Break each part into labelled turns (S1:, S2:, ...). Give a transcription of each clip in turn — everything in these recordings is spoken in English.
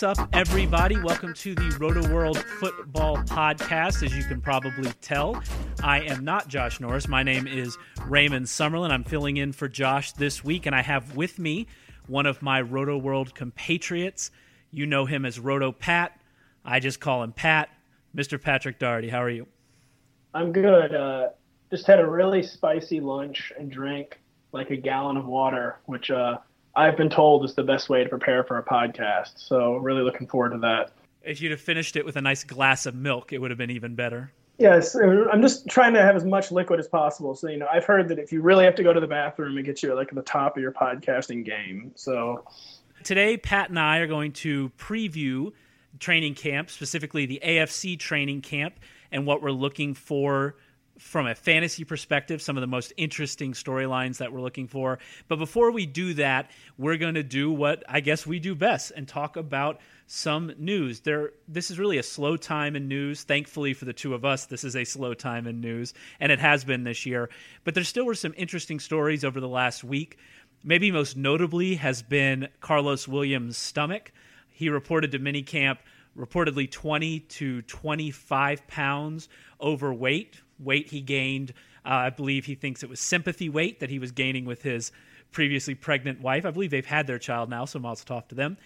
S1: What's up, everybody? Welcome to the Rotoworld Football Podcast. As you can probably tell, I am not Josh Norris. My name is Raymond Summerlin. I'm filling in for Josh this week, and I have with me one of my Rotoworld compatriots. You know him as Roto Pat. I just call him Pat. Mr. Patrick Daugherty, how are you?
S2: I'm good. Uh, just had a really spicy lunch and drank like a gallon of water, which uh, I've been told is the best way to prepare for a podcast. So really looking forward to that.
S1: If you'd have finished it with a nice glass of milk, it would have been even better.
S2: Yes, I'm just trying to have as much liquid as possible. So you know, I've heard that if you really have to go to the bathroom, it gets you like at the top of your podcasting game. So
S1: today, Pat and I are going to preview training camp, specifically the AFC training camp, and what we're looking for from a fantasy perspective, some of the most interesting storylines that we're looking for. But before we do that, we're going to do what I guess we do best and talk about some news. There this is really a slow time in news. Thankfully for the two of us, this is a slow time in news, and it has been this year. But there still were some interesting stories over the last week. Maybe most notably has been Carlos Williams' stomach. He reported to minicamp reportedly 20 to 25 pounds overweight, weight he gained. Uh, I believe he thinks it was sympathy weight that he was gaining with his previously pregnant wife. I believe they've had their child now, so mazel tov to them.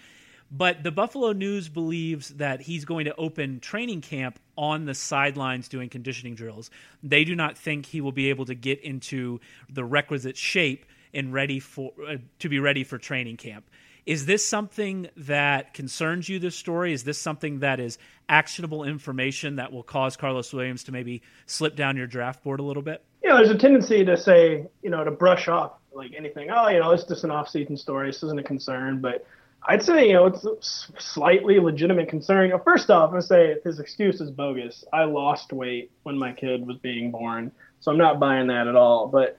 S1: But the Buffalo News believes that he's going to open training camp on the sidelines doing conditioning drills. They do not think he will be able to get into the requisite shape and ready for uh, to be ready for training camp. Is this something that concerns you, this story? Is this something that is actionable information that will cause Carlos Williams to maybe slip down your draft board a little bit?
S2: Yeah, there's a tendency to say, you know, to brush off like anything. Oh, you know, it's just an off-season story. This isn't a concern. But I'd say, you know, it's a slightly legitimate concern. You know, first off, I'm going to say his excuse is bogus. I lost weight when my kid was being born. So I'm not buying that at all. But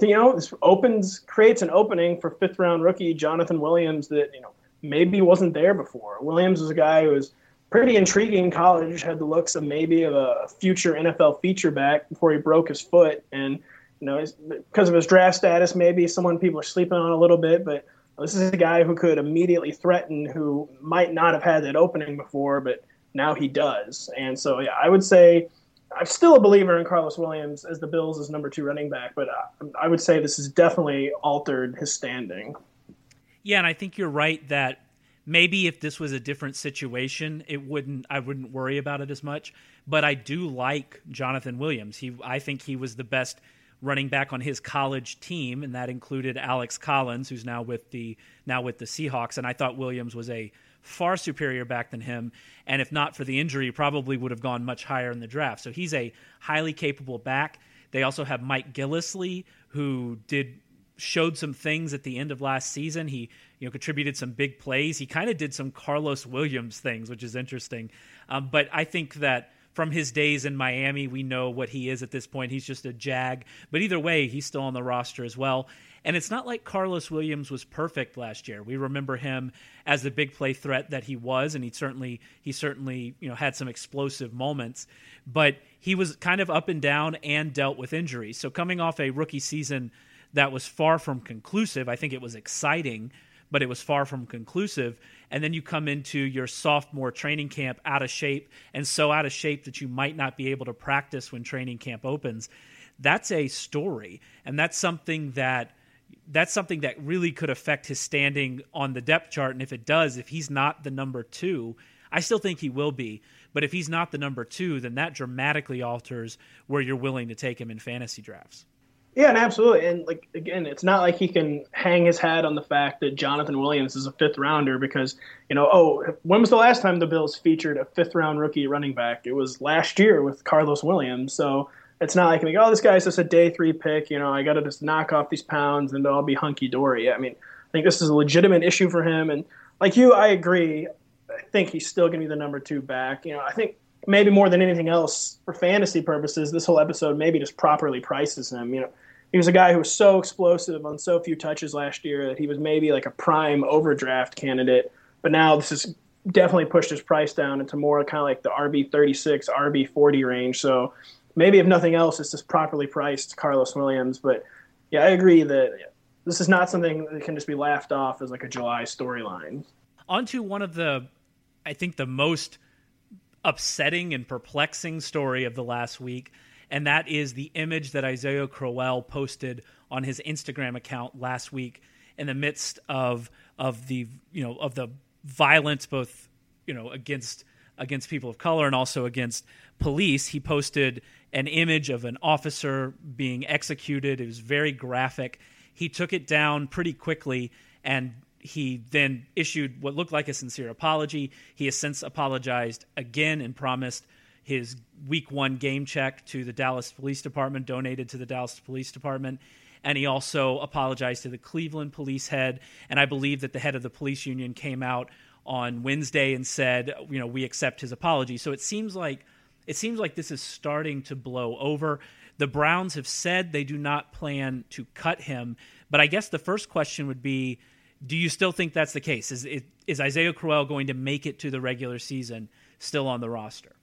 S2: you know, this opens creates an opening for fifth round rookie Jonathan Williams that you know maybe wasn't there before. Williams was a guy who was pretty intriguing in college, had the looks of maybe of a future NFL feature back before he broke his foot, and you know because of his draft status, maybe someone people are sleeping on a little bit, but this is a guy who could immediately threaten who might not have had that opening before, but now he does. And so yeah, I would say I'm still a believer in Carlos Williams as the Bills' as number two running back, but uh, I would say this has definitely altered his standing.
S1: Yeah, and I think you're right that maybe if this was a different situation, it wouldn't I wouldn't worry about it as much. But I do like Jonathan Williams. He I think he was the best running back on his college team, and that included Alex Collins, who's now with the now with the Seahawks. And I thought Williams was a far superior back than him. And if not for the injury, probably would have gone much higher in the draft. So he's a highly capable back. They also have Mike Gillislee, who did showed some things at the end of last season. He you know contributed some big plays. He kind of did some Carlos Williams things, which is interesting. Um, but I think that from his days in Miami, we know what he is at this point. He's just a jag. But either way, he's still on the roster as well. And it's not like Carlos Williams was perfect last year. We remember him as the big play threat that he was, and he certainly he certainly you know had some explosive moments. But he was kind of up and down and dealt with injuries. So coming off a rookie season that was far from conclusive, I think it was exciting. but it was far from conclusive. And then you come into your sophomore training camp out of shape and so out of shape that you might not be able to practice when training camp opens. That's a story. And that's something that that's something that really could affect his standing on the depth chart. And if it does, if he's not the number two, I still think he will be. But if he's not the number two, then that dramatically alters where you're willing to take him in fantasy drafts.
S2: Yeah, and absolutely. And like again, it's not like he can hang his hat on the fact that Jonathan Williams is a fifth rounder because, you know, oh, when was the last time the Bills featured a fifth round rookie running back? It was last year with Carlos Williams. So it's not like, oh, this guy's just a day three pick. You know, I got to just knock off these pounds and I'll be hunky dory. I mean, I think this is a legitimate issue for him. And like you, I agree. I think he's still going to be the number two back. You know, I think maybe more than anything else for fantasy purposes, this whole episode maybe just properly prices him. You know, he was a guy who was so explosive on so few touches last year that he was maybe like a prime overdraft candidate. But now this has definitely pushed his price down into more kind of like the RB 36, RB 40 range. So maybe if nothing else, it's just properly priced Carlos Williams. But yeah, I agree that this is not something that can just be laughed off as like a July storyline.
S1: Onto one of the, I think the most upsetting and perplexing story of the last week, and that is the image that Isaiah Crowell posted on his Instagram account last week in the midst of of the you know of the violence both you know against against people of color and also against police. He posted an image of an officer being executed. It was very graphic. He took it down pretty quickly and he then issued what looked like a sincere apology. He has since apologized again and promised his week one game check to the Dallas Police Department, donated to the Dallas Police Department. And he also apologized to the Cleveland police head. And I believe that the head of the police union came out on Wednesday and said, you know, we accept his apology. So it seems like it seems like this is starting to blow over. The Browns have said they do not plan to cut him, but I guess the first question would be do you still think that's the case? Is is Isaiah Crowell going to make it to the regular season still on the roster?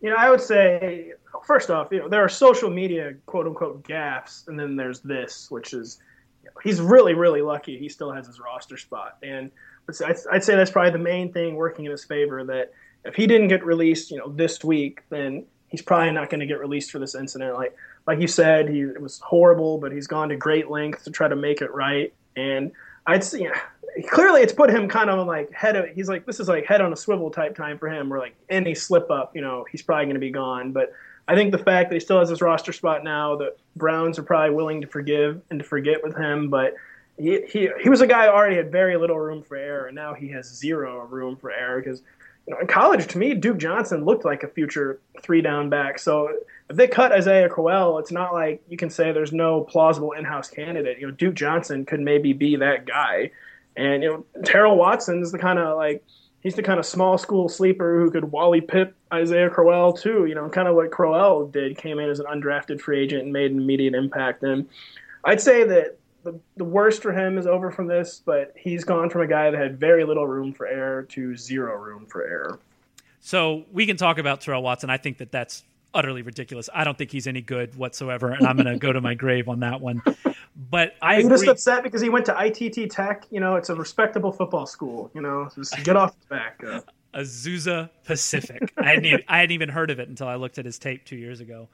S2: You know, I would say first off, you know, there are social media quote unquote gaffes, and then there's this, which is you know, he's really really lucky he still has his roster spot, and I'd say that's probably the main thing working in his favor. That if he didn't get released, you know, this week, then he's probably not going to get released for this incident. Like like you said, he it was horrible, but he's gone to great lengths to try to make it right. And I'd see, you know, clearly it's put him kind of like head of. He's like this is like head on a swivel type time for him. Where like any slip up, you know, he's probably going to be gone. But I think the fact that he still has his roster spot now, the Browns are probably willing to forgive and to forget with him, but he, he, he was a guy who already had very little room for error, and now he has zero room for error because you know, in college, to me, Duke Johnson looked like a future three down back. So if they cut Isaiah Crowell, it's not like you can say there's no plausible in house candidate. You know, Duke Johnson could maybe be that guy. And, you know, Terrell Watson is the kind of like, he's the kind of small school sleeper who could Wally Pipp Isaiah Crowell too. You know, kind of what Crowell did, came in as an undrafted free agent and made an immediate impact. And I'd say that the, the worst for him is over from this, but he's gone from a guy that had very little room for error to zero room for error.
S1: So we can talk about Terrell Watson. I think that that's utterly ridiculous. I don't think he's any good whatsoever, and I'm going to go to my grave on that one. But I
S2: am just upset because he went to ITT Tech. You know, it's a respectable football school. You know, just get off his back. Uh.
S1: Azusa Pacific. I hadn't, even, I hadn't even heard of it until I looked at his tape two years ago.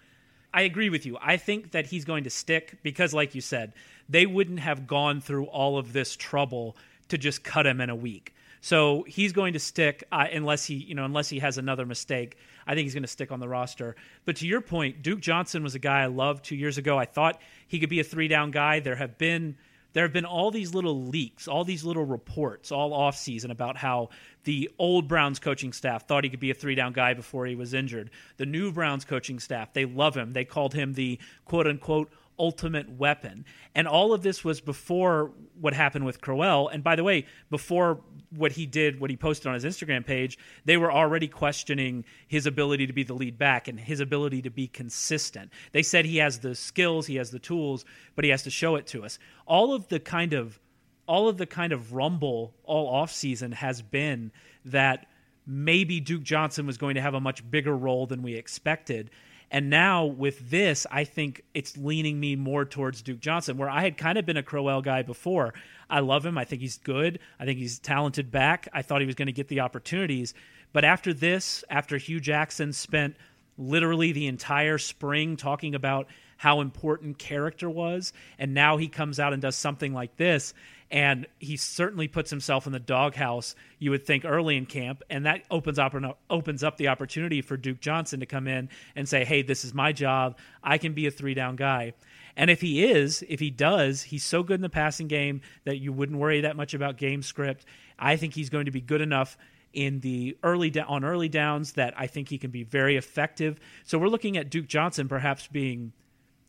S1: I agree with you. I think that he's going to stick because, like you said, they wouldn't have gone through all of this trouble to just cut him in a week. So he's going to stick uh, unless he, you know, unless he has another mistake. I think he's going to stick on the roster. But to your point, Duke Johnson was a guy I loved two years ago. I thought he could be a three down guy. There have been there have been all these little leaks, all these little reports all offseason about how the old Browns coaching staff thought he could be a three down guy before he was injured. The new Browns coaching staff, they love him. They called him the quote unquote ultimate weapon. And all of this was before what happened with Crowell. And by the way, before what he did, what he posted on his Instagram page, they were already questioning his ability to be the lead back and his ability to be consistent. They said he has the skills, he has the tools, but he has to show it to us. All of the kind of all of the kind of rumble all offseason has been that maybe Duke Johnson was going to have a much bigger role than we expected. And now with this, I think it's leaning me more towards Duke Johnson, where I had kind of been a Crowell guy before. I love him. I think he's good. I think he's talented back. I thought he was going to get the opportunities. But after this, after Hue Jackson spent literally the entire spring talking about how important character was, and now he comes out and does something like this, and he certainly puts himself in the doghouse. You would think early in camp, and that opens up opens up the opportunity for Duke Johnson to come in and say, "Hey, this is my job. I can be a three down guy." And if he is, if he does, he's so good in the passing game that you wouldn't worry that much about game script. I think he's going to be good enough in the early on early downs that I think he can be very effective. So we're looking at Duke Johnson perhaps being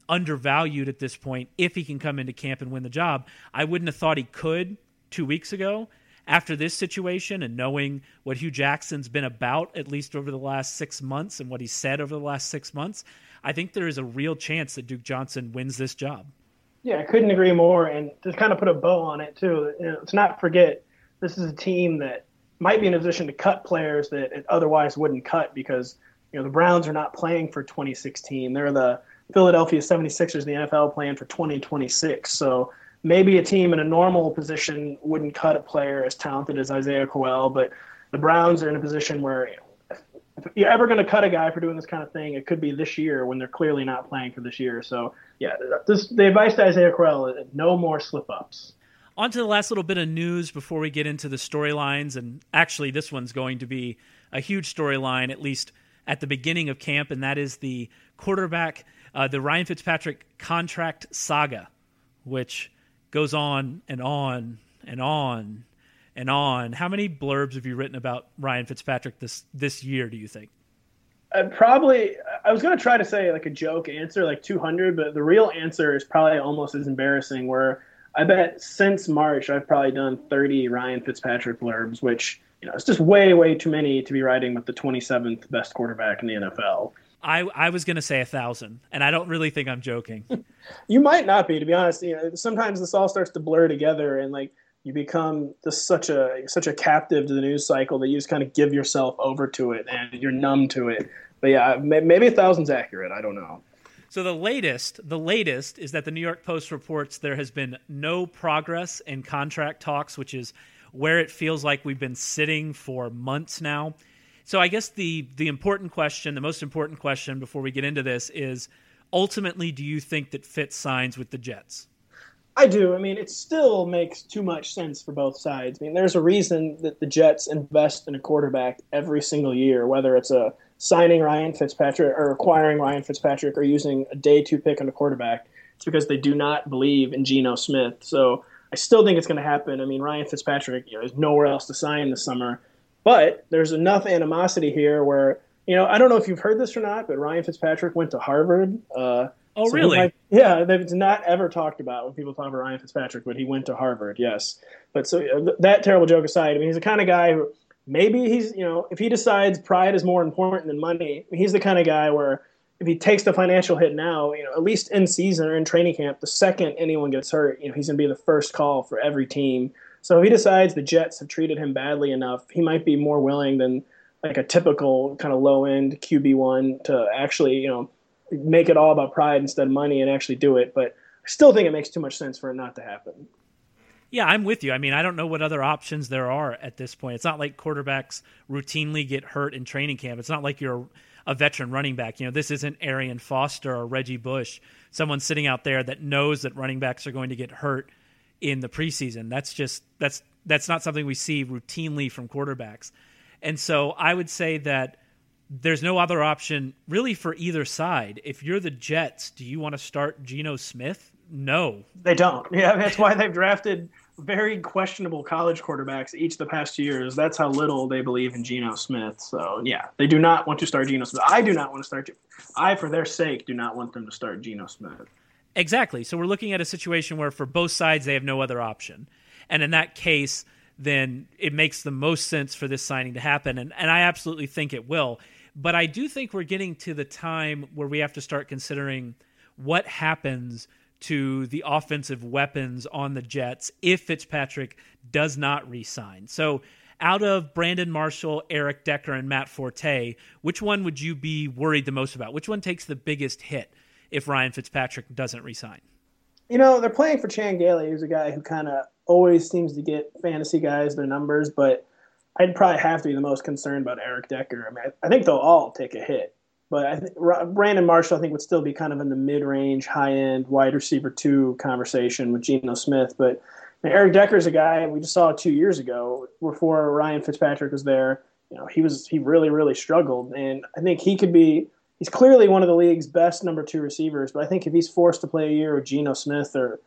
S1: undervalued at this point if he can come into camp and win the job. I wouldn't have thought he could two weeks ago. After this situation and knowing what Hue Jackson's been about, at least over the last six months, and what he said over the last six months, I think there is a real chance that Duke Johnson wins this job.
S2: Yeah, I couldn't agree more. And to kind of put a bow on it, too, you know, let's not forget this is a team that might be in a position to cut players that it otherwise wouldn't cut because you know the Browns are not playing for 2016. They're the Philadelphia 76ers, the NFL plan for 2026. So maybe a team in a normal position wouldn't cut a player as talented as Isaiah Crowell, but the Browns are in a position where if you're ever going to cut a guy for doing this kind of thing, it could be this year when they're clearly not playing for this year. So yeah, this, the advice to Isaiah Crowell is no more slip ups.
S1: On to the last little bit of news before we get into the storylines. And actually, this one's going to be a huge storyline, at least at the beginning of camp, and that is the quarterback uh, the Ryan Fitzpatrick contract saga, which goes on and on and on and on. How many blurbs have you written about Ryan Fitzpatrick this this year? Do you think?
S2: Uh, probably. I was going to try to say like a joke answer, like 200, but the real answer is probably almost as embarrassing. Where I bet since March I've probably done 30 Ryan Fitzpatrick blurbs, which you know it's just way way too many to be writing with the 27th best quarterback in the NFL.
S1: I I was gonna say a thousand, and I don't really think I'm joking.
S2: you might not be, to be honest. You know, sometimes this all starts to blur together, and like you become just such a such a captive to the news cycle that you just kind of give yourself over to it, and you're numb to it. But yeah, maybe a thousand's accurate. I don't know.
S1: So the latest, the latest is that the New York Post reports there has been no progress in contract talks, which is where it feels like we've been sitting for months now. So I guess the the important question, the most important question before we get into this is ultimately do you think that Fitz signs with the Jets?
S2: I do. I mean, it still makes too much sense for both sides. I mean, there's a reason that the Jets invest in a quarterback every single year, whether it's a signing Ryan Fitzpatrick or acquiring Ryan Fitzpatrick or using a day two pick on a quarterback. It's because they do not believe in Geno Smith. So I still think it's going to happen. I mean, Ryan Fitzpatrick, you know, there's nowhere else to sign this summer. But there's enough animosity here where, you know, I don't know if you've heard this or not, but Ryan Fitzpatrick went to Harvard. Uh,
S1: oh, so really? Might,
S2: yeah, they've not ever talked about when people talk about Ryan Fitzpatrick, but he went to Harvard, yes. But so uh, that terrible joke aside, I mean, he's the kind of guy who maybe he's, you know, if he decides pride is more important than money, he's the kind of guy where if he takes the financial hit now, you know, at least in season or in training camp, the second anyone gets hurt, you know, he's going to be the first call for every team so if he decides the Jets have treated him badly enough, he might be more willing than like a typical kind of low end QB one to actually, you know, make it all about pride instead of money and actually do it. But I still think it makes too much sense for it not to happen.
S1: Yeah, I'm with you. I mean, I don't know what other options there are at this point. It's not like quarterbacks routinely get hurt in training camp. It's not like you're a veteran running back. You know, this isn't Arian Foster or Reggie Bush, someone sitting out there that knows that running backs are going to get hurt in the preseason. That's just that's that's not something we see routinely from quarterbacks. And so I would say that there's no other option really for either side. If you're the Jets, do you want to start Geno Smith? No.
S2: They don't. Yeah, that's why they've drafted very questionable college quarterbacks each the past years. That's how little they believe in Geno Smith. So yeah, they do not want to start Geno Smith. I do not want to start. I, for their sake, do not want them to start Geno Smith.
S1: Exactly. So we're looking at a situation where for both sides they have no other option. And in that case, then it makes the most sense for this signing to happen. And, and I absolutely think it will. But I do think we're getting to the time where we have to start considering what happens to the offensive weapons on the Jets if Fitzpatrick does not resign. So out of Brandon Marshall, Eric Decker, and Matt Forte, which one would you be worried the most about? Which one takes the biggest hit if Ryan Fitzpatrick doesn't resign?
S2: You know, they're playing for Chan Gailey, who's a guy who kind of always seems to get fantasy guys their numbers, but I'd probably have to be the most concerned about Eric Decker. I mean, I, I think they'll all take a hit, but I think Brandon Marshall, I think, would still be kind of in the mid-range, high-end wide receiver two conversation with Geno Smith. But Eric Decker is a guy we just saw two years ago before Ryan Fitzpatrick was there. You know, he was he really really struggled, and I think he could be. He's clearly one of the league's best number two receivers, but I think if he's forced to play a year with Geno Smith or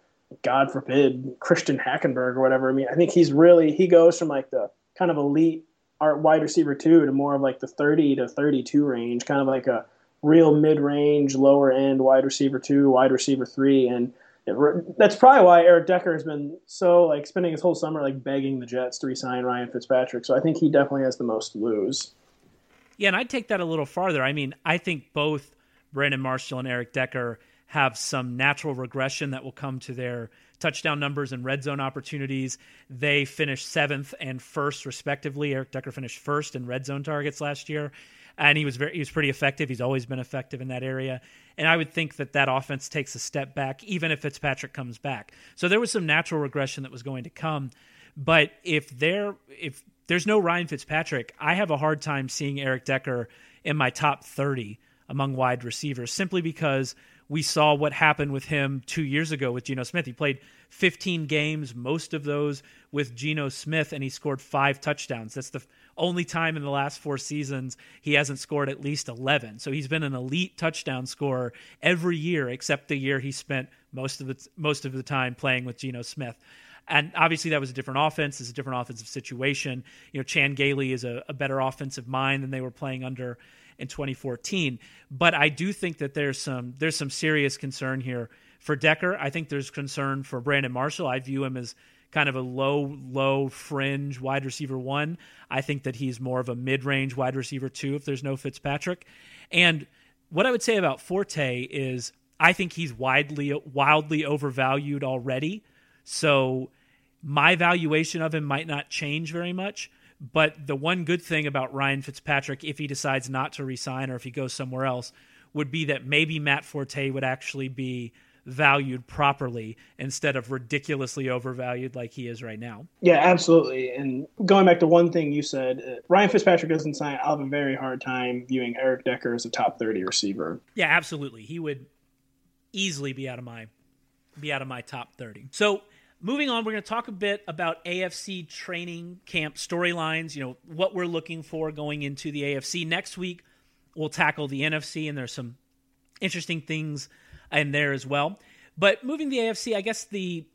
S2: God forbid Christian Hackenberg or whatever, I mean, I think he's really he goes from like the kind of elite art wide receiver two to more of like the 30 to 32 range, kind of like a real mid range, lower end wide receiver two, wide receiver three, and that's probably why Eric Decker has been so like spending his whole summer like begging the Jets to resign Ryan Fitzpatrick. So I think he definitely has the most to lose.
S1: Yeah, and I'd take that a little farther. I mean, I think both Brandon Marshall and Eric Decker have some natural regression that will come to their touchdown numbers and red zone opportunities. They finished seventh and first, respectively. Eric Decker finished first in red zone targets last year and he was very he was pretty effective. He's always been effective in that area, and I would think that that offense takes a step back, even if Fitzpatrick comes back. So there was some natural regression that was going to come, but if there if there's no Ryan Fitzpatrick, I have a hard time seeing Eric Decker in my top thirty among wide receivers, simply because we saw what happened with him two years ago with Geno Smith. He played 15 games, most of those with Geno Smith, and he scored five touchdowns. That's the only time in the last four seasons he hasn't scored at least 11. So he's been an elite touchdown scorer every year except the year he spent most of the most of the time playing with Geno Smith. And obviously that was a different offense, it's a different offensive situation. You know, Chan Gailey is a, a better offensive mind than they were playing under in 2014. But I do think that there's some there's some serious concern here for Decker. I think there's concern for Brandon Marshall. I view him as kind of a low, low fringe wide receiver one. I think that he's more of a mid range wide receiver two if there's no Fitzpatrick. And what I would say about Forte is I think he's widely, wildly overvalued already. So my valuation of him might not change very much. But the one good thing about Ryan Fitzpatrick, if he decides not to resign or if he goes somewhere else, would be that maybe Matt Forte would actually be valued properly instead of ridiculously overvalued like he is right now.
S2: Yeah, absolutely. And going back to one thing you said, uh, Ryan Fitzpatrick doesn't sign. I'll have a very hard time viewing Eric Decker as a top 30 receiver.
S1: Yeah, absolutely. He would easily be out of my be out of my top 30. So, moving on, we're going to talk a bit about AFC training camp storylines, you know, what we're looking for going into the AFC. Next week, we'll tackle the NFC and there's some interesting things in there as well. But moving the AFC, I guess the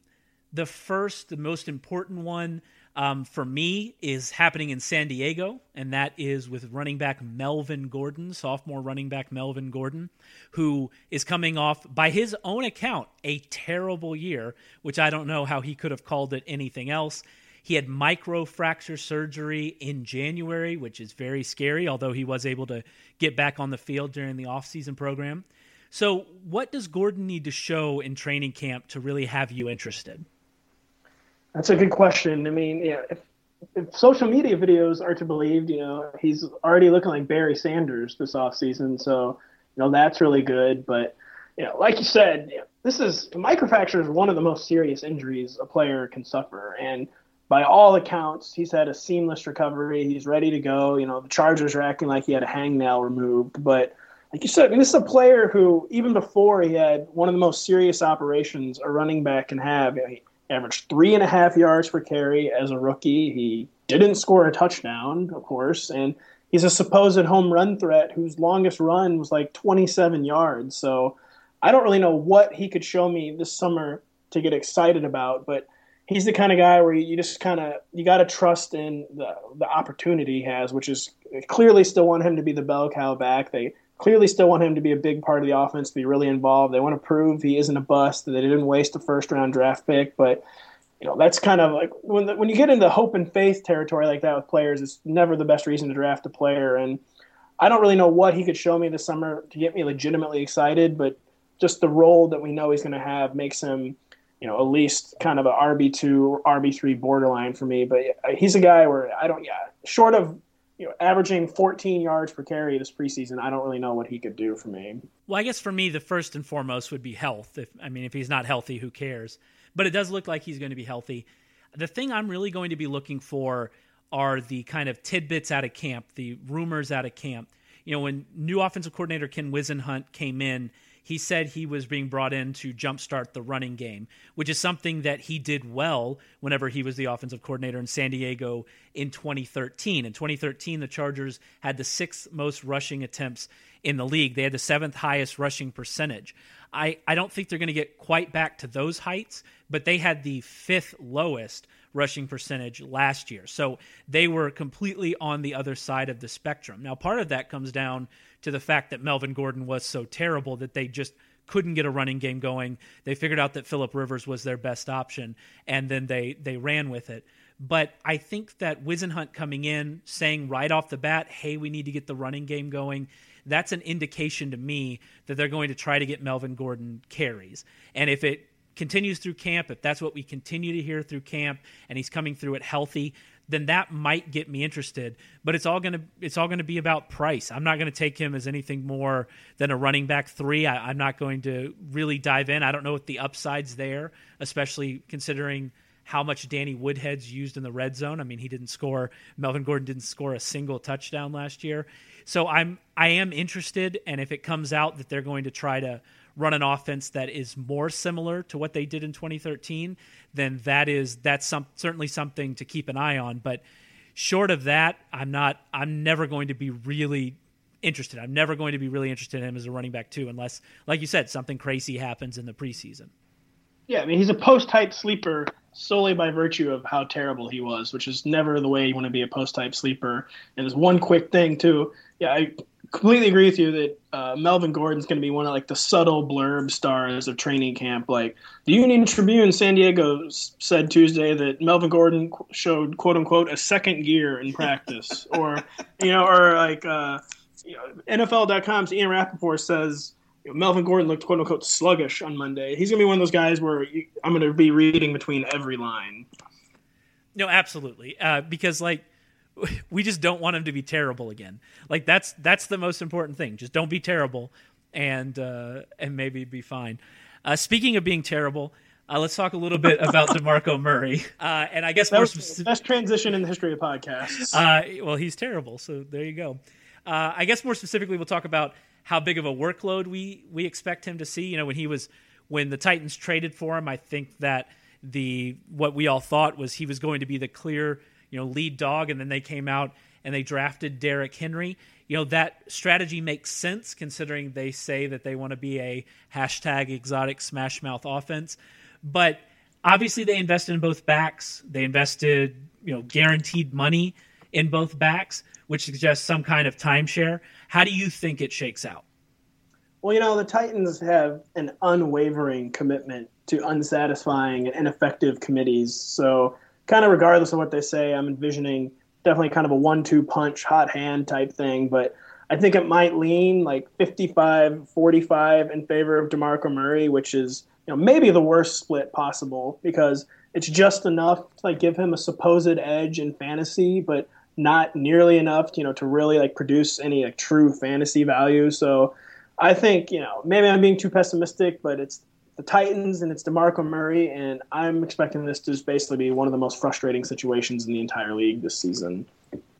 S1: the first, the most important one um, for me is happening in San Diego, and that is with running back Melvin Gordon, sophomore running back Melvin Gordon, who is coming off, by his own account, a terrible year, which I don't know how he could have called it anything else. He had microfracture surgery in January, which is very scary, although he was able to get back on the field during the offseason program. So, what does Gordon need to show in training camp to really have you interested?
S2: That's a good question. I mean, yeah, if, if social media videos are to believe, you know, he's already looking like Barry Sanders this offseason. So, you know, that's really good. But, you know, like you said, this is microfracture is one of the most serious injuries a player can suffer. And by all accounts, he's had a seamless recovery. He's ready to go. You know, the Chargers are acting like he had a hangnail removed. But, like you said, I mean, this is a player who, even before he had one of the most serious operations a running back can have, you know, he averaged three and a half yards per carry as a rookie. He didn't score a touchdown, of course, and he's a supposed home run threat whose longest run was like 27 yards. So I don't really know what he could show me this summer to get excited about, but he's the kind of guy where you just kind of you got to trust in the the opportunity he has, which is clearly still want him to be the bell cow back. They clearly still want him to be a big part of the offense, be really involved. They want to prove he isn't a bust, that they didn't waste a first round draft pick. But you know that's kind of like when the, when you get into hope and faith territory like that with players, it's never the best reason to draft a player. And I don't really know what he could show me this summer to get me legitimately excited, but just the role that we know he's going to have makes him you know, at least kind of a RB two, RB three borderline for me. But uh, he's a guy where I don't, yeah, short of you know averaging 14 yards per carry this preseason, I don't really know what he could do for me.
S1: Well, I guess for me, the first and foremost would be health. If I mean, if he's not healthy, who cares? But it does look like he's going to be healthy. The thing I'm really going to be looking for are the kind of tidbits out of camp, the rumors out of camp. You know, when new offensive coordinator Ken Whisenhunt came in he said he was being brought in to jumpstart the running game, which is something that he did well whenever he was the offensive coordinator in San Diego in 2013. In 2013, the Chargers had the sixth most rushing attempts in the league. They had the seventh highest rushing percentage. I, I don't think they're going to get quite back to those heights, but they had the fifth lowest rushing percentage last year. So they were completely on the other side of the spectrum. Now, part of that comes down to the fact that Melvin Gordon was so terrible that they just couldn't get a running game going. They figured out that Philip Rivers was their best option, and then they they ran with it. But I think that Whisenhunt coming in, saying right off the bat, "Hey, we need to get the running game going," that's an indication to me that they're going to try to get Melvin Gordon carries. And if it continues through camp, if that's what we continue to hear through camp, and he's coming through it healthy, then that might get me interested. But it's all gonna it's all gonna be about price. I'm not gonna take him as anything more than a running back three. I, I'm not going to really dive in. I don't know what the upside's there, especially considering how much Danny Woodhead's used in the red zone. I mean, he didn't score. Melvin Gordon didn't score a single touchdown last year. So I'm I am interested, and if it comes out that they're going to try to run an offense that is more similar to what they did in 2013, then that is that's some, certainly something to keep an eye on. But short of that, I'm not. I'm never going to be really interested. I'm never going to be really interested in him as a running back too, unless, like you said, something crazy happens in the preseason.
S2: Yeah, I mean he's a post hype sleeper solely by virtue of how terrible he was, which is never the way you want to be a post hype sleeper. And there's one quick thing too. Yeah, I completely agree with you that uh, Melvin Gordon's going to be one of like the subtle blurb stars of training camp. Like the Union Tribune San Diego said Tuesday that Melvin Gordon showed quote unquote a second gear in practice, or you know, or like uh, you know, NFL.com's Ian Rapoport says. You know, Melvin Gordon looked quote unquote sluggish on Monday. He's gonna be one of those guys where you, I'm gonna be reading between every line.
S1: No, absolutely, uh, because like we just don't want him to be terrible again. Like that's that's the most important thing. Just don't be terrible, and uh, and maybe be fine. Uh, speaking of being terrible, uh, let's talk a little bit about DeMarco Murray. Uh, and I guess
S2: that more was the best transition in the history of podcasts.
S1: Uh, well, he's terrible, so there you go. Uh, I guess more specifically, we'll talk about how big of a workload we we expect him to see. You know, when he was when the Titans traded for him, I think that the what we all thought was he was going to be the clear you know lead dog, and then they came out and they drafted Derrick Henry. You know that strategy makes sense considering they say that they want to be a hashtag exotic smash mouth offense, but obviously they invested in both backs. They invested you know guaranteed money in both backs, which suggests some kind of timeshare. How do you think it shakes out?
S2: Well, you know, the Titans have an unwavering commitment to unsatisfying and ineffective committees. So kind of regardless of what they say, I'm envisioning definitely kind of a one-two punch, hot hand type thing. But I think it might lean like 55-45 in favor of DeMarco Murray, which is you know maybe the worst split possible because it's just enough to like give him a supposed edge in fantasy, but not nearly enough, you know, to really like produce any like true fantasy value. So I think you know maybe I'm being too pessimistic, but it's the Titans and it's DeMarco Murray, and I'm expecting this to basically be one of the most frustrating situations in the entire league this season.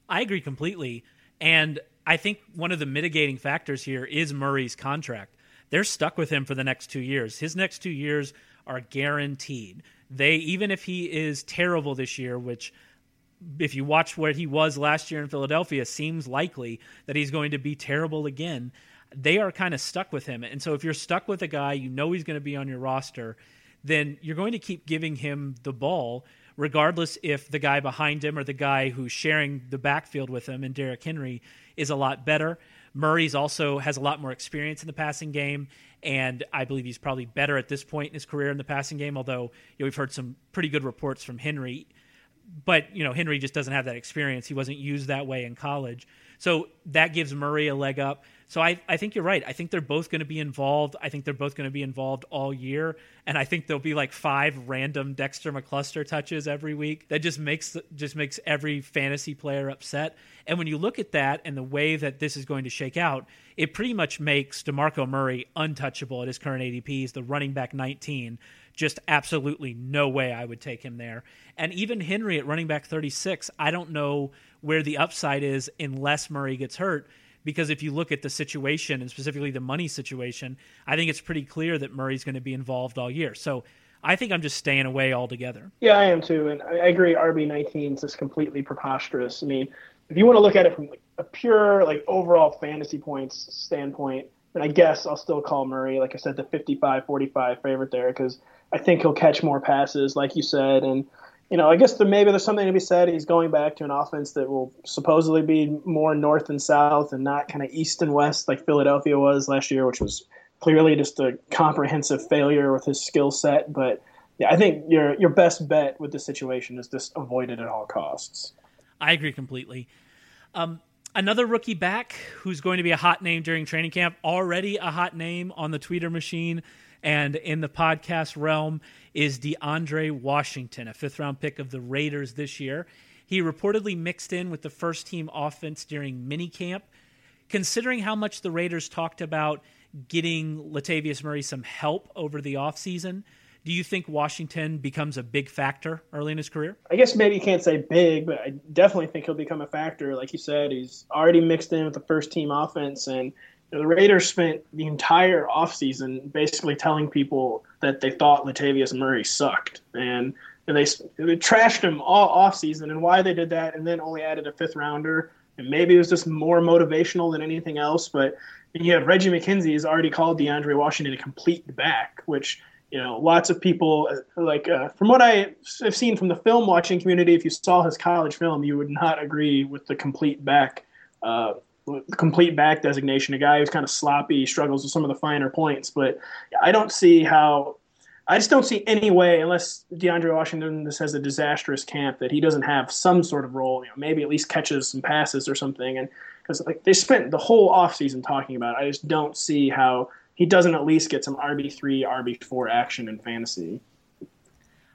S1: I agree completely. And I think one of the mitigating factors here is Murray's contract. They're stuck with him for the next two years. His next two years are guaranteed. They even if he is terrible this year, which if you watch where he was last year in Philadelphia, seems likely that he's going to be terrible again they are kind of stuck with him. And so if you're stuck with a guy, you know he's going to be on your roster, then you're going to keep giving him the ball, regardless if the guy behind him or the guy who's sharing the backfield with him and Derrick Henry is a lot better. Murray's also has a lot more experience in the passing game, and I believe he's probably better at this point in his career in the passing game. Although you know, we've heard some pretty good reports from Henry, but you know Henry just doesn't have that experience. He wasn't used that way in college, so that gives Murray a leg up. So I, I think you're right. I think they're both going to be involved. I think they're both going to be involved all year, and I think there'll be like five random Dexter McCluster touches every week. That just makes just makes every fantasy player upset. And when you look at that and the way that this is going to shake out, it pretty much makes DeMarco Murray untouchable at his current ADP. He's the running back 19. Just absolutely no way I would take him there. And even Henry at running back 36, I don't know where the upside is unless Murray gets hurt because if you look at the situation and specifically the money situation, I think it's pretty clear that Murray's going to be involved all year. So I think I'm just staying away altogether.
S2: Yeah, I am too, and I agree. RB 19 is just completely preposterous. I mean, if you want to look at it from like a pure like overall fantasy points standpoint, and I guess I'll still call Murray, like I said, the 55-45 favorite there because I think he'll catch more passes, like you said, and you know, I guess there maybe there's something to be said. He's going back to an offense that will supposedly be more north and south and not kind of east and west like Philadelphia was last year, which was clearly just a comprehensive failure with his skill set. But yeah, I think your your best bet with this situation is just avoid it at all costs.
S1: I agree completely. Um, another rookie back who's going to be a hot name during training camp, already a hot name on the Twitter machine and in the podcast realm is DeAndre Washington, a fifth round pick of the Raiders this year. He reportedly mixed in with the first team offense during minicamp. Considering how much the Raiders talked about getting Latavius Murray some help over the offseason, do you think Washington becomes a big factor early in his career?
S2: I guess maybe you can't say big, but I definitely think he'll become a factor. Like you said, he's already mixed in with the first team offense, and the Raiders spent the entire offseason basically telling people that they thought Latavius Murray sucked. And, and they, they trashed him all offseason. And why they did that, and then only added a fifth rounder. And maybe it was just more motivational than anything else. But you have Reggie McKenzie has already called DeAndre Washington a complete back, which you know lots of people uh, like uh, from what I have seen from the film watching community. If you saw his college film, you would not agree with the complete back uh, complete back designation, a guy who's kind of sloppy, struggles with some of the finer points. But I don't see how. I just don't see any way, unless DeAndre Washington just has a disastrous camp, that he doesn't have some sort of role. You know, maybe at least catches some passes or something. And because like they spent the whole offseason talking about, it, I just don't see how he doesn't at least get some RB three, RB four action in fantasy.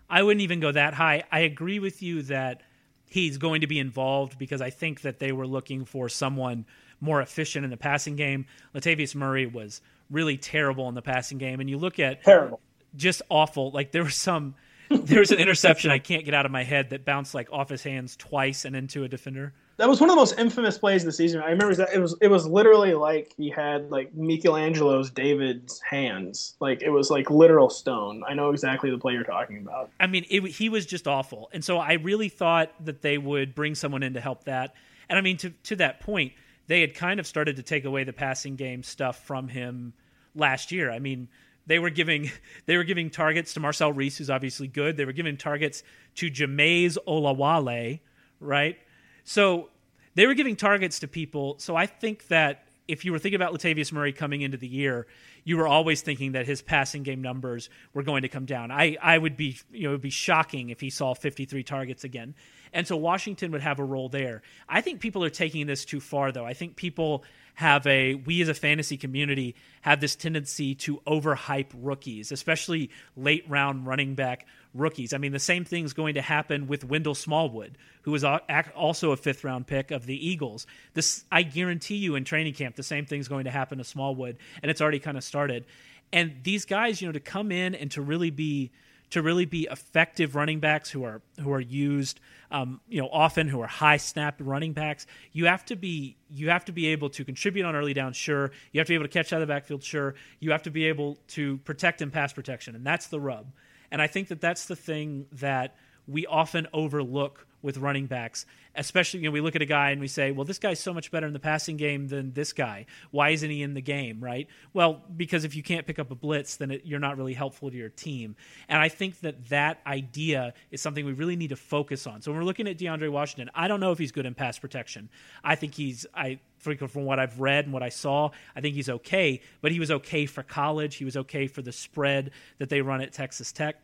S1: I wouldn't even go that high. I agree with you that he's going to be involved because I think that they were looking for someone more efficient in the passing game. Latavius Murray was really terrible in the passing game, and you look at
S2: terrible,
S1: just awful. Like there was some, there was an interception I can't get out of my head that bounced like off his hands twice and into a defender.
S2: That was one of the most infamous plays of the season. I remember that it was it was literally like he had like Michelangelo's David's hands. Like it was like literal stone. I know exactly the play you're talking about.
S1: I mean, it, he was just awful, and so I really thought that they would bring someone in to help that. And I mean, to to that point, they had kind of started to take away the passing game stuff from him last year. I mean, they were giving they were giving targets to Marcel Reese, who's obviously good. They were giving targets to Jamize Olawale, right? So they were giving targets to people. So I think that if you were thinking about Latavius Murray coming into the year, you were always thinking that his passing game numbers were going to come down. I, I would be you know it would be shocking if he saw 53 targets again. And so Washington would have a role there. I think people are taking this too far, though. I think people have a, we as a fantasy community have this tendency to overhype rookies, especially late round running back rookies. I mean, the same thing's going to happen with Wendell Smallwood, who is also a fifth round pick of the Eagles. This, I guarantee you, in training camp, the same thing's going to happen to Smallwood, and it's already kind of started. And these guys, you know, to come in and to really be to really be effective running backs who are who are used um, you know often who are high snap running backs you have to be you have to be able to contribute on early down sure you have to be able to catch out of the backfield sure you have to be able to protect in pass protection and that's the rub and i think that that's the thing that we often overlook with running backs. Especially, you know, we look at a guy and we say, well, this guy's so much better in the passing game than this guy. Why isn't he in the game, right? Well, because if you can't pick up a blitz, then it, you're not really helpful to your team. And I think that that idea is something we really need to focus on. So when we're looking at DeAndre Washington, I don't know if he's good in pass protection. I think he's, I, from what I've read and what I saw, I think he's okay, but he was okay for college. He was okay for the spread that they run at Texas Tech.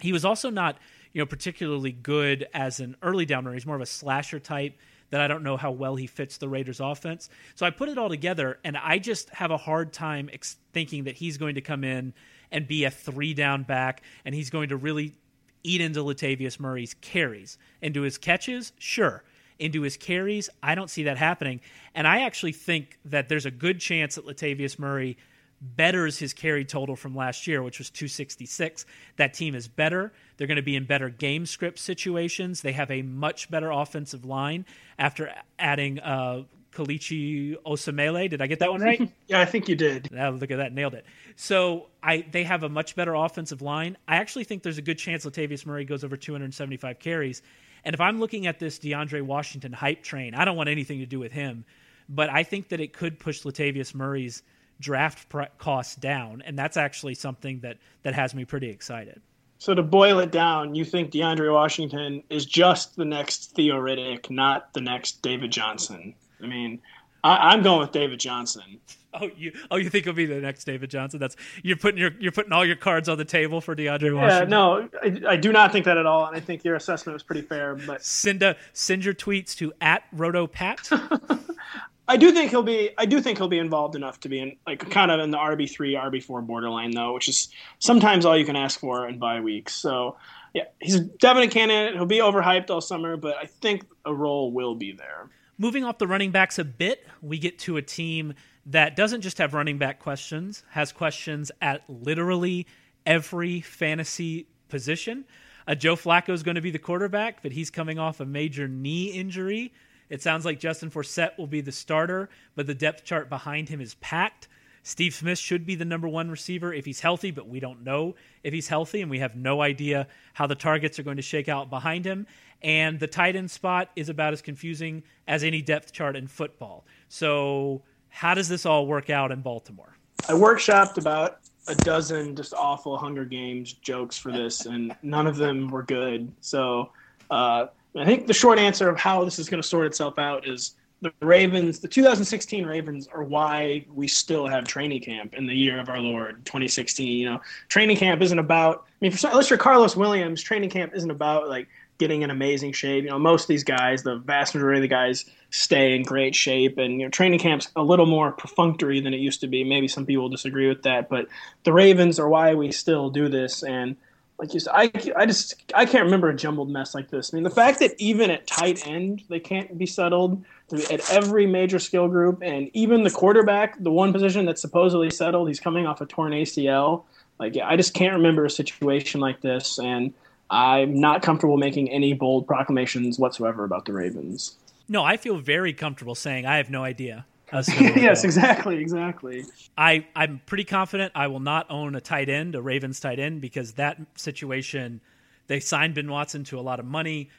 S1: He was also not you know particularly good as an early down runner. He's more of a slasher type that I don't know how well he fits the Raiders offense. So I put it all together, and I just have a hard time ex- thinking that he's going to come in and be a three down back, and he's going to really eat into Latavius Murray's carries. Into his catches, sure. Into his carries, I don't see that happening. And I actually think that there's a good chance that Latavius Murray betters his carry total from last year, which was 266. That team is better. They're going to be in better game script situations. They have a much better offensive line after adding uh, Kelechi Osemele. Did I get that one right?
S2: yeah, I think you did.
S1: Oh, look at that, nailed it. So I they have a much better offensive line. I actually think there's a good chance Latavius Murray goes over 275 carries. And if I'm looking at this DeAndre Washington hype train, I don't want anything to do with him, but I think that it could push Latavius Murray's draft costs down, and that's actually something that that has me pretty excited.
S2: So to boil it down, you think DeAndre Washington is just the next Theo Riddick, not the next David Johnson. I mean, I, am going with David Johnson.
S1: Oh, you oh you think he'll be the next David Johnson? That's you're putting your you're putting all your cards on the table for DeAndre Washington.
S2: Yeah, no, I, I do not think that at all, and I think your assessment was pretty fair. But
S1: send a, send your tweets to at RotoPat.
S2: I do think he'll be. I do think he'll be involved enough to be in like kind of in the RB three, RB four borderline though, which is sometimes all you can ask for in bye weeks. So yeah, he's a definite candidate. He'll be overhyped all summer, but I think a role will be there.
S1: Moving off the running backs a bit, we get to a team that doesn't just have running back questions, has questions at literally every fantasy position. Uh, Joe Flacco is going to be the quarterback, but he's coming off a major knee injury. It sounds like Justin Forsett will be the starter, but the depth chart behind him is packed. Steve Smith should be the number one receiver if he's healthy, but we don't know if he's healthy, and we have no idea how the targets are going to shake out behind him. And the tight end spot is about as confusing as any depth chart in football. So, how does this all work out in Baltimore?
S2: I workshopped about a dozen just awful Hunger Games jokes for this, and none of them were good. So, uh, I think the short answer of how this is going to sort itself out is the Ravens, the 2016 Ravens, are why we still have training camp in the year of our Lord 2016. You know, training camp isn't about. I mean, for, unless you're Carlos Williams, training camp isn't about like getting in amazing shape. You know, most of these guys, the vast majority of the guys, stay in great shape, and you know, training camp's a little more perfunctory than it used to be. Maybe some people disagree with that, but the Ravens are why we still do this, and like you said, I, I just I can't remember a jumbled mess like this. I mean, the fact that even at tight end they can't be settled at every major skill group, and even the quarterback, the one position that's supposedly settled, he's coming off a torn ACL. Like I just can't remember a situation like this, and I'm not comfortable making any bold proclamations whatsoever about the Ravens.
S1: No, I feel very comfortable saying I have no idea.
S2: yes, exactly, exactly.
S1: I I'm pretty confident I will not own a tight end, a Ravens tight end, because that situation they signed Ben Watson to a lot of money.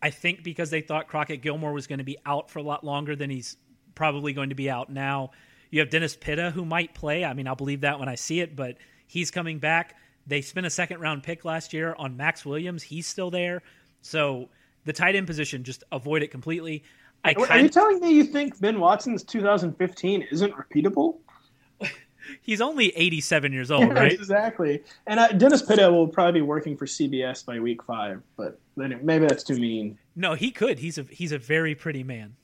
S1: I think because they thought Crockett Gilmore was going to be out for a lot longer than he's probably going to be out now. You have Dennis Pitta who might play. I mean, I'll believe that when I see it, but he's coming back. They spent a second round pick last year on Maxx Williams. He's still there. So the tight end position, just avoid it completely.
S2: I Are you telling me you think Ben Watson's 2015 isn't repeatable?
S1: He's only 87 years old, right?
S2: exactly. And uh, Dennis Pitta will probably be working for CBS by week five, but then maybe that's too mean.
S1: No, he could. He's a he's a very pretty man.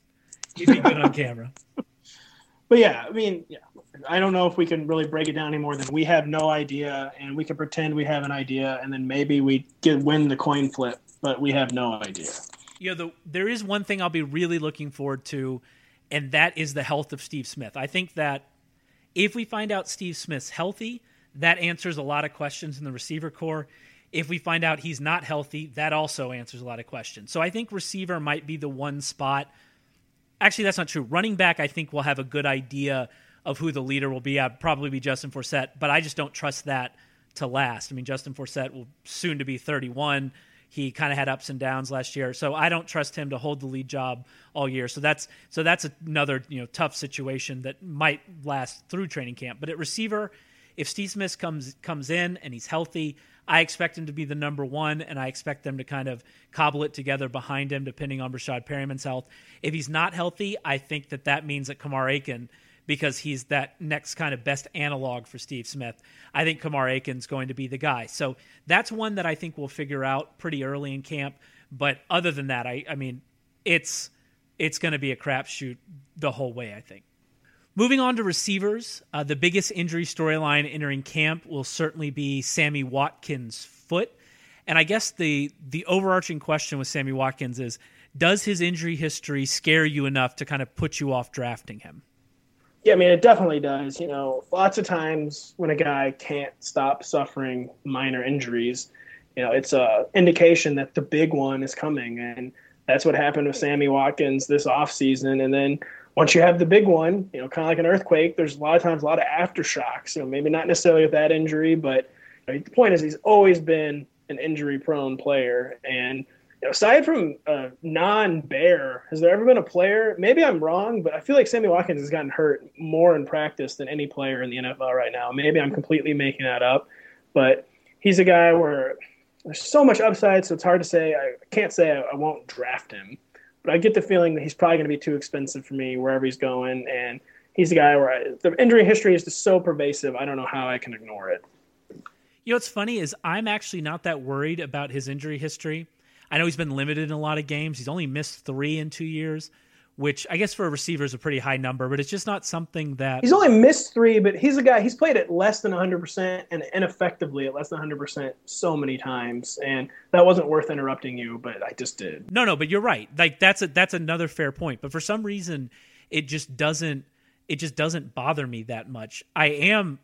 S1: He'd be good on camera.
S2: But yeah, I mean, yeah, I don't know if we can really break it down any more than we have no idea, and we can pretend we have an idea, and then maybe we get win the coin flip, but we have no idea
S1: you know, the, there is one thing I'll be really looking forward to, and that is the health of Steve Smith. I think that if we find out Steve Smith's healthy, that answers a lot of questions in the receiver corps. If we find out he's not healthy, that also answers a lot of questions. So I think receiver might be the one spot. Actually, that's not true. Running back, I think we'll have a good idea of who the leader will be. I'd probably be Justin Forsett, but I just don't trust that to last. I mean, Justin Forsett will soon to be 31. He kind of had ups and downs last year, so I don't trust him to hold the lead job all year. So that's so that's another you know tough situation that might last through training camp. But at receiver, if Steve Smith comes comes in and he's healthy, I expect him to be the number one, and I expect them to kind of cobble it together behind him, depending on Breshad Perriman's health. If he's not healthy, I think that that means that Kamar Aiken – because he's that next kind of best analog for Steve Smith. I think Kamar Aiken's going to be the guy. So that's one that I think we'll figure out pretty early in camp. But other than that, I, I mean, it's it's going to be a crapshoot the whole way, I think. Moving on to receivers, uh, the biggest injury storyline entering camp will certainly be Sammy Watkins' foot. And I guess the the overarching question with Sammy Watkins is does his injury history scare you enough to kind of put you off drafting him?
S2: Yeah, I mean, it definitely does. You know, lots of times when a guy can't stop suffering minor injuries, you know, it's a indication that the big one is coming. And that's what happened with Sammy Watkins this offseason. And then once you have the big one, you know, kind of like an earthquake, there's a lot of times a lot of aftershocks. You know, maybe not necessarily with that injury, but you know, the point is he's always been an injury prone player. And aside from a non-bear, has there ever been a player? Maybe I'm wrong, but I feel like Sammy Watkins has gotten hurt more in practice than any player in the NFL right now. Maybe I'm completely making that up, but he's a guy where there's so much upside, so it's hard to say. I can't say I, I won't draft him, but I get the feeling that he's probably going to be too expensive for me wherever he's going, and he's a guy where I, the injury history is just so pervasive. I don't know how I can ignore it.
S1: You know what's funny is I'm actually not that worried about his injury history. I know he's been limited in a lot of games. He's only missed three in two years, which I guess for a receiver is a pretty high number, but it's just not something that.
S2: He's only missed three, but he's a guy, he's played at less than 100% and ineffectively at less than 100% so many times. And that wasn't worth interrupting you, but I just did.
S1: No, no, but you're right. Like that's a, that's another fair point. But for some reason, it just doesn't, it just doesn't bother me that much. I am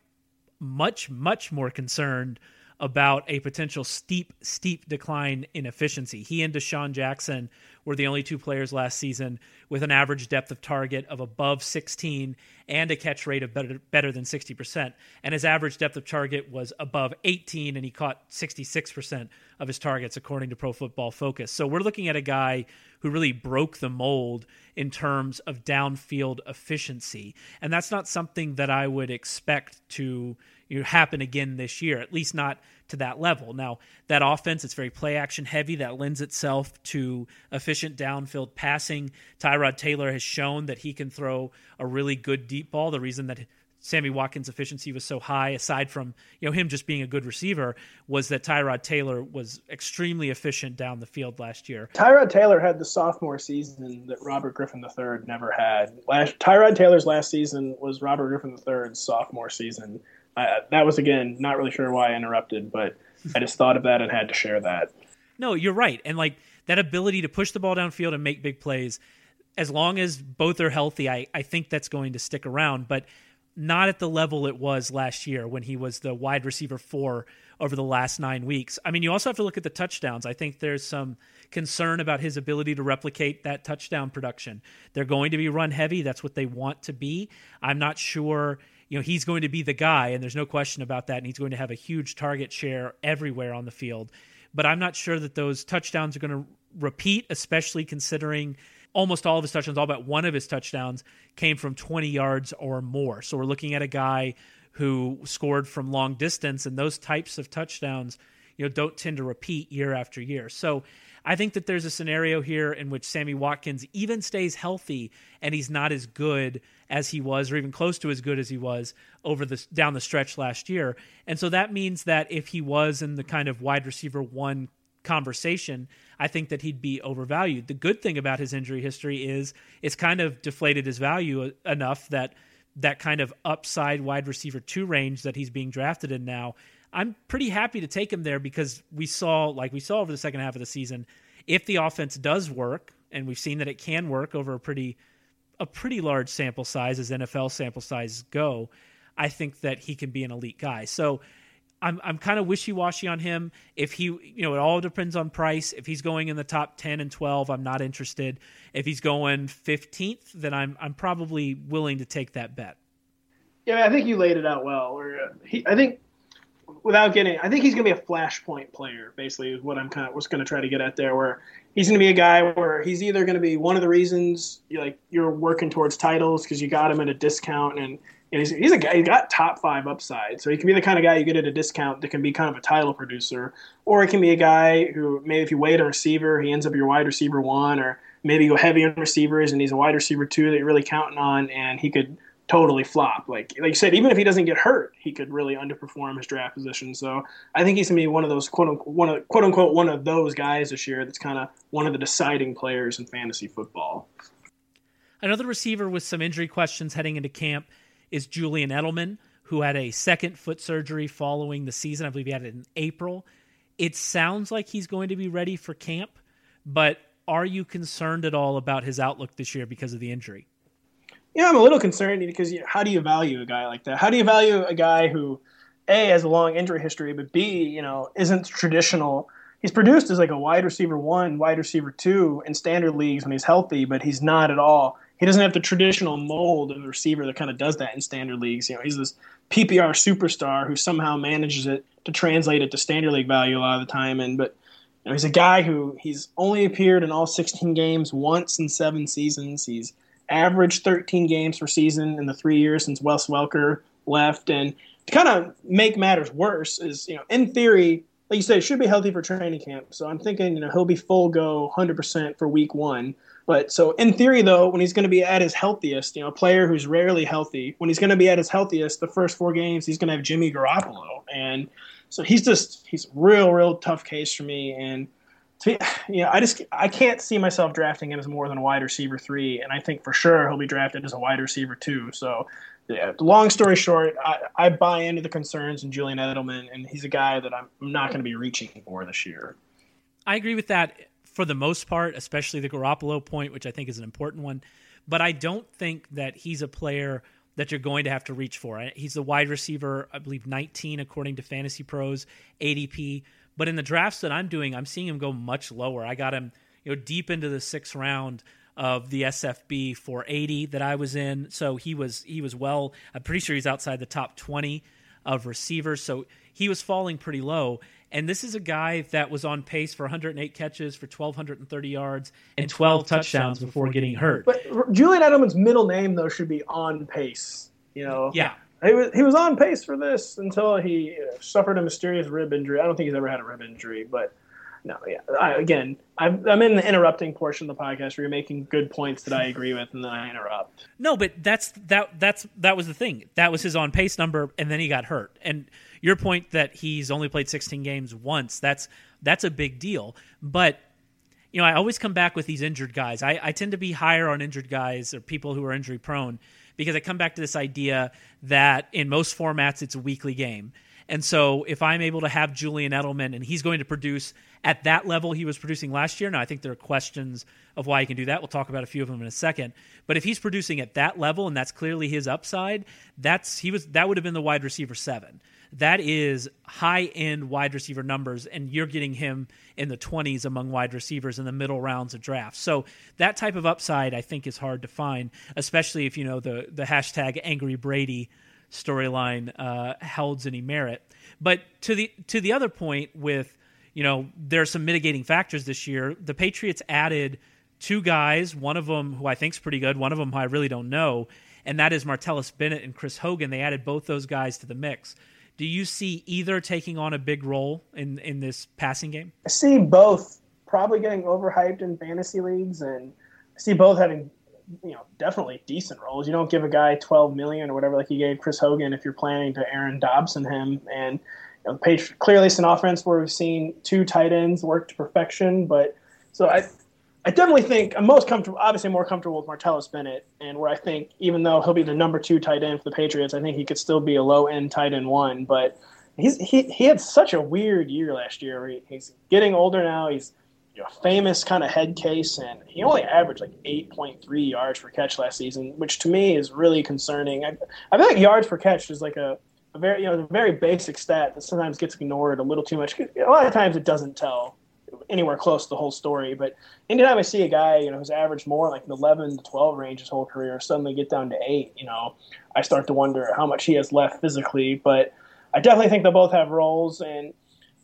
S1: much, much more concerned about a potential steep, steep decline in efficiency. He and DeSean Jackson were the only two players last season with an average depth of target of above 16 and a catch rate of better, better than 60%. And his average depth of target was above 18, and he caught 66% of his targets, according to Pro Football Focus. So we're looking at a guy who really broke the mold in terms of downfield efficiency. And that's not something that I would expect to you happen again this year, at least not to that level. Now, that offense, it's very play action heavy. That lends itself to efficient downfield passing. Tyrod Taylor has shown that he can throw a really good deep ball. The reason that Sammy Watkins' efficiency was so high, aside from you know him just being a good receiver, was that Tyrod Taylor was extremely efficient down the field last year.
S2: Tyrod Taylor had the sophomore season that Robert Griffin III never had. Last Tyrod Taylor's last season was Robert Griffin III's sophomore season. I, that was again not really sure why I interrupted, but I just thought of that and had to share that.
S1: No, you're right, and like that ability to push the ball downfield and make big plays, as long as both are healthy, I I think that's going to stick around, but not at the level it was last year when he was the wide receiver four over the last nine weeks. I mean, you also have to look at the touchdowns. I think there's some concern about his ability to replicate that touchdown production. They're going to be run heavy. That's what they want to be. I'm not sure you know he's going to be the guy, and there's no question about that. And he's going to have a huge target share everywhere on the field. But I'm not sure that those touchdowns are going to repeat, especially considering almost all of his touchdowns, all but one of his touchdowns, came from 20 yards or more. So we're looking at a guy who scored from long distance, and those types of touchdowns, you know, don't tend to repeat year after year. So I think that there's a scenario here in which Sammy Watkins even stays healthy and he's not as good as he was or even close to as good as he was over the down the stretch last year. And so that means that if he was in the kind of wide receiver 1 conversation, I think that he'd be overvalued. The good thing about his injury history is it's kind of deflated his value uh, enough that that kind of upside wide receiver 2 range that he's being drafted in now I'm pretty happy to take him there because we saw, like we saw over the second half of the season, if the offense does work, and we've seen that it can work over a pretty a pretty large sample size as NFL sample sizes go, I think that he can be an elite guy. So I'm I'm kind of wishy washy on him. If he, you know, it all depends on price. If he's going in the top ten and twelve, I'm not interested. If he's going fifteenth, then I'm I'm probably willing to take that bet.
S2: Yeah, I think you laid it out well. Or uh, he, I think without getting, I think he's going to be a flashpoint player. Basically, is what I'm kind of was going to try to get at there. Where he's going to be a guy where he's either going to be one of the reasons you like you're working towards titles because you got him at a discount, and, and he's, he's a guy he got top five upside, so he can be the kind of guy you get at a discount that can be kind of a title producer, or it can be a guy who maybe if you wait a receiver, he ends up your wide receiver one, or maybe go heavy on receivers and he's a wide receiver two that you're really counting on, and he could totally flop. Like like you said, even if he doesn't get hurt, he could really underperform his draft position. So I think he's gonna be one of those quote unquote one of quote unquote one of those guys this year that's kind of one of the deciding players in fantasy football.
S1: Another receiver with some injury questions heading into camp is Julian Edelman, who had a second foot surgery following the season. I believe he had it in April. It sounds like he's going to be ready for camp, but are you concerned at all about his outlook this year because of the injury?
S2: Yeah, I'm a little concerned because you know, how do you value a guy like that? How do you value a guy who, A, has a long injury history, but B, you know, isn't traditional he's produced as like a wide receiver one, wide receiver two in standard leagues when he's healthy, but he's not at all. He doesn't have the traditional mold of a receiver that kind of does that in standard leagues. You know, he's this PPR superstar who somehow manages it to translate it to standard league value a lot of the time. And but you know, he's a guy who he's only appeared in all 16 games once in seven seasons. He's averaged 13 games per season in the three years since Wes Welker left. And to kind of make matters worse is, you know, in theory, like you said, it should be healthy for training camp. So I'm thinking, you know, he'll be full go 100% for week one. But so in theory, though, when he's going to be at his healthiest, you know, a player who's rarely healthy, when he's going to be at his healthiest, the first four games, he's going to have Jimmy Garoppolo. And so he's just, he's a real, real tough case for me. And, to, you know, I just, I can't see myself drafting him as more than a wide receiver three. And I think for sure he'll be drafted as a wide receiver two. So yeah, long story short, I, I buy into the concerns in Julian Edelman, and he's a guy that I'm not going to be reaching for this year.
S1: I agree with that for the most part, especially the Garoppolo point, which I think is an important one. But I don't think that he's a player that you're going to have to reach for. He's the wide receiver, I believe 19 according to Fantasy Pros ADP. But in the drafts that I'm doing, I'm seeing him go much lower. I got him, you know, deep into the sixth round of the SFB 480 that I was in. So he was he was well. I'm pretty sure he's outside the top 20 of receivers. So he was falling pretty low. And this is a guy that was on pace for 108 catches for 1,230 yards and 12 touchdowns before getting hurt.
S2: But Julian Edelman's middle name though should be on pace. You know.
S1: Yeah.
S2: He was, he was on pace for this until he suffered a mysterious rib injury. I don't think he's ever had a rib injury, but no, yeah. I, again, I'm, I'm in the interrupting portion of the podcast where you're making good points that I agree with, and then I interrupt.
S1: No, but that's that that's that was the thing. That was his on pace number, and then he got hurt. And your point that he's only played 16 games once that's that's a big deal. But you know, I always come back with these injured guys. I, I tend to be higher on injured guys or people who are injury prone because I come back to this idea that in most formats it's a weekly game. And so if I'm able to have Julian Edelman and he's going to produce at that level he was producing last year. Now, I think there are questions of why he can do that. We'll talk about a few of them in a second. But if he's producing at that level and that's clearly his upside, that's he was that would have been the wide receiver seven. That is high end wide receiver numbers, and you're getting him in the 20s among wide receivers in the middle rounds of drafts. So that type of upside, I think, is hard to find, especially if you know the the hashtag Angry Brady storyline uh, holds any merit. But to the to the other point with you know, there are some mitigating factors this year. The Patriots added two guys, one of them who I think is pretty good, one of them who I really don't know, and that is Martellus Bennett and Chris Hogan. They added both those guys to the mix. Do you see either taking on a big role in, in this passing game?
S2: I see both probably getting overhyped in fantasy leagues, and I see both having you know definitely decent roles. You don't give a guy 12 million or whatever like you gave Chris Hogan if you're planning to Aaron Dobson him and you know, page clearly it's an offense where we've seen two tight ends work to perfection. But so I, I definitely think I'm most comfortable, obviously more comfortable with Martellus Bennett, and where I think even though he'll be the number two tight end for the Patriots, I think he could still be a low end tight end one. But he's he he had such a weird year last year. He, he's getting older now. He's you know, a famous kind of head case, and he only averaged like 8.3 yards per catch last season, which to me is really concerning. I, I feel like yards per catch is like a a very you know a very basic stat that sometimes gets ignored a little too much. A lot of times it doesn't tell anywhere close to the whole story. But anytime I see a guy you know who's averaged more like the 11 to 12 range his whole career suddenly get down to eight, you know, I start to wonder how much he has left physically. But I definitely think they'll both have roles, and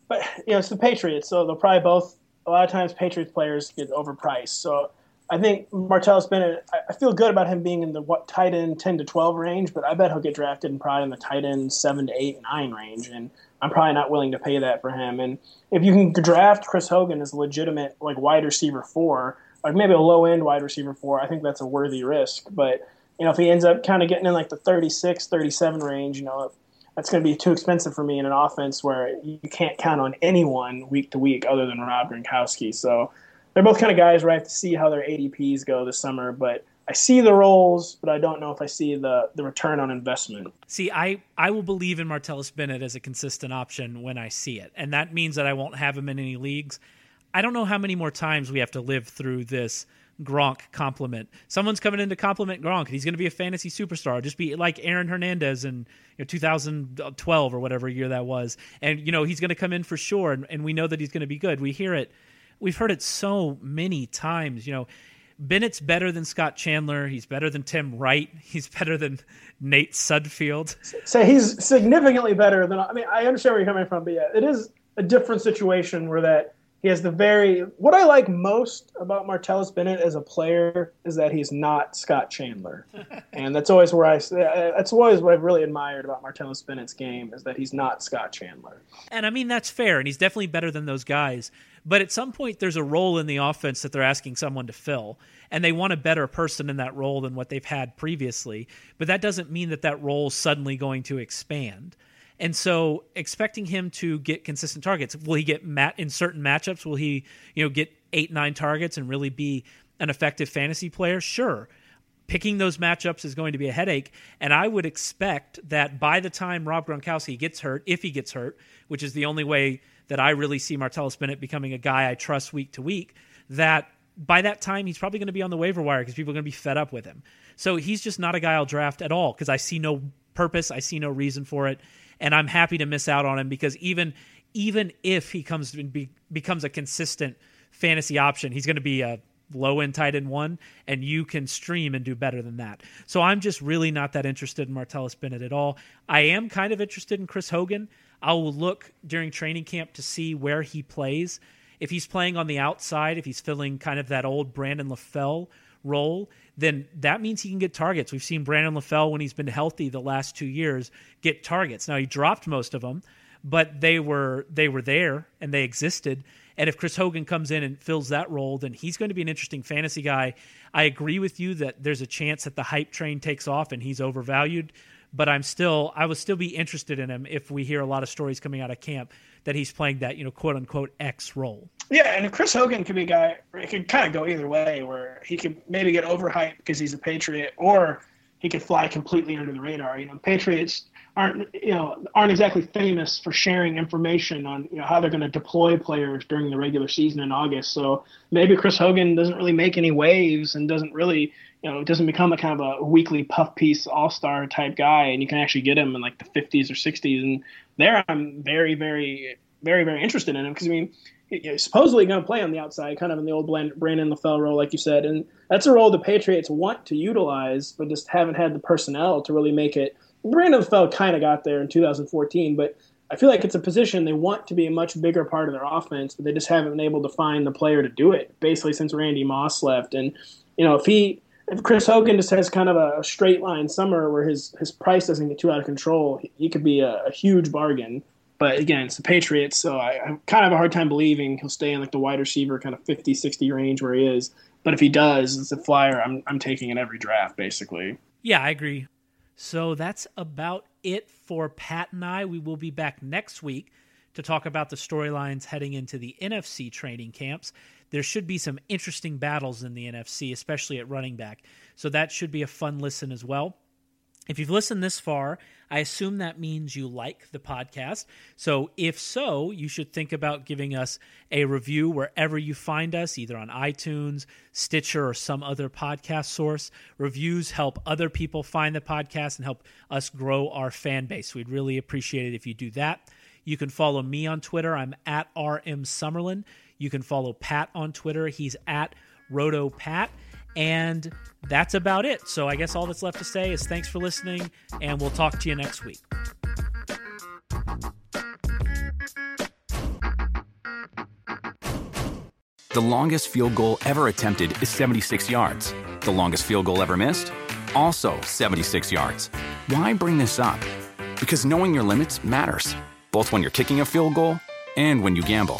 S2: but you know it's the Patriots, so they'll probably both. A lot of times, Patriots players get overpriced, so I think Martellus Bennett. I feel good about him being in the what tight end ten to twelve range, but I bet he'll get drafted in probably in the tight end seven to eight nine range, and I'm probably not willing to pay that for him. And if you can draft Chris Hogan as a legitimate like wide receiver four, like maybe a low end wide receiver four, I think that's a worthy risk. But you know, if he ends up kind of getting in like the 36, 37 range, you know, that's going to be too expensive for me in an offense where you can't count on anyone week to week other than Rob Gronkowski. So they're both kind of guys where I have to see how their ADPs go this summer. But I see the roles, but I don't know if I see the the return on investment.
S1: See, I I will believe in Martellus Bennett as a consistent option when I see it, and that means that I won't have him in any leagues. I don't know how many more times we have to live through this Gronk complement. Someone's coming in to complement Gronk. He's going to be a fantasy superstar. Just be like Aaron Hernandez in you know, 2012 or whatever year that was. And, you know, he's going to come in for sure. And, and we know that he's going to be good. We hear it. We've heard it so many times. You know, Bennett's better than Scott Chandler. He's better than Tim Wright. He's better than Nate Sudfeld.
S2: So he's significantly better than. I mean, I understand where you're coming from, but yeah, it is a different situation where that he has the very what I like most about Martellus Bennett as a player is that he's not Scott Chandler, and that's always where I uh, that's always what I've really admired about Martellus Bennett's game is that he's not Scott Chandler.
S1: And I mean that's fair, and he's definitely better than those guys. But at some point, there's a role in the offense that they're asking someone to fill, and they want a better person in that role than what they've had previously. But that doesn't mean that that role suddenly going to expand. And so expecting him to get consistent targets, will he get mat in certain matchups? Will he, you know, get eight, nine targets and really be an effective fantasy player? Sure. Picking those matchups is going to be a headache. And I would expect that by the time Rob Gronkowski gets hurt, if he gets hurt, which is the only way that I really see Martellus Bennett becoming a guy I trust week to week, that by that time he's probably going to be on the waiver wire because people are going to be fed up with him. So he's just not a guy I'll draft at all because I see no purpose, I see no reason for it and I'm happy to miss out on him because even even if he comes be, becomes a consistent fantasy option, he's going to be a low end tight end one, and you can stream and do better than that. So I'm just really not that interested in Martellus Bennett at all. I am kind of interested in Chris Hogan. I will look during training camp to see where he plays. If he's playing on the outside, if he's filling kind of that old Brandon LaFell role, then that means he can get targets. We've seen Brandon LaFell when he's been healthy the last two years get targets. Now he dropped most of them, but they were they were there and they existed. And if Chris Hogan comes in and fills that role, then he's going to be an interesting fantasy guy. I agree with you that there's a chance that the hype train takes off and he's overvalued, but I'm still I would still be interested in him if we hear a lot of stories coming out of camp that he's playing that you know quote unquote X role.
S2: Yeah, and Chris Hogan could be a guy. It could kind of go either way, where he could maybe get overhyped because he's a Patriot, or he could fly completely under the radar. You know, Patriots aren't you know aren't exactly famous for sharing information on you know how they're going to deploy players during the regular season in August. So maybe Chris Hogan doesn't really make any waves and doesn't really you know it doesn't become a kind of a weekly puff piece all star type guy, and you can actually get him in like the 50s or 60s. And there, I'm very very very very interested in him because I mean you supposedly going to play on the outside, kind of in the old Brandon LaFell role, like you said. And that's a role the Patriots want to utilize, but just haven't had the personnel to really make it. Brandon LaFell kind of got there in 2014, but I feel like it's a position they want to be a much bigger part of their offense, but they just haven't been able to find the player to do it, basically since Randy Moss left. And, you know, if he. If Chris Hogan just has kind of a straight line summer where his, his price doesn't get too out of control, he could be a, a huge bargain. But again, it's the Patriots, so I, I kind of have a hard time believing he'll stay in like the wide receiver kind of 50, 60 range where he is. But if he does, it's a flyer. I'm I'm taking in every draft basically.
S1: Yeah, I agree. So that's about it for Pat and I. We will be back next week to talk about the storylines heading into the NFC training camps. There should be some interesting battles in the NFC, especially at running back. So that should be a fun listen as well. If you've listened this far, I assume that means you like the podcast. So, if so, you should think about giving us a review wherever you find us, either on iTunes, Stitcher, or some other podcast source. Reviews help other people find the podcast and help us grow our fan base. We'd really appreciate it if you do that. You can follow me on Twitter. I'm at RM Summerlin. You can follow Pat on Twitter. He's at RotoPat. And that's about it. So I guess all that's left to say is thanks for listening, and we'll talk to you next week.
S3: The longest field goal ever attempted is 76 yards. The longest field goal ever missed? Also 76 yards. Why bring this up? Because knowing your limits matters, both when you're kicking a field goal and when you gamble.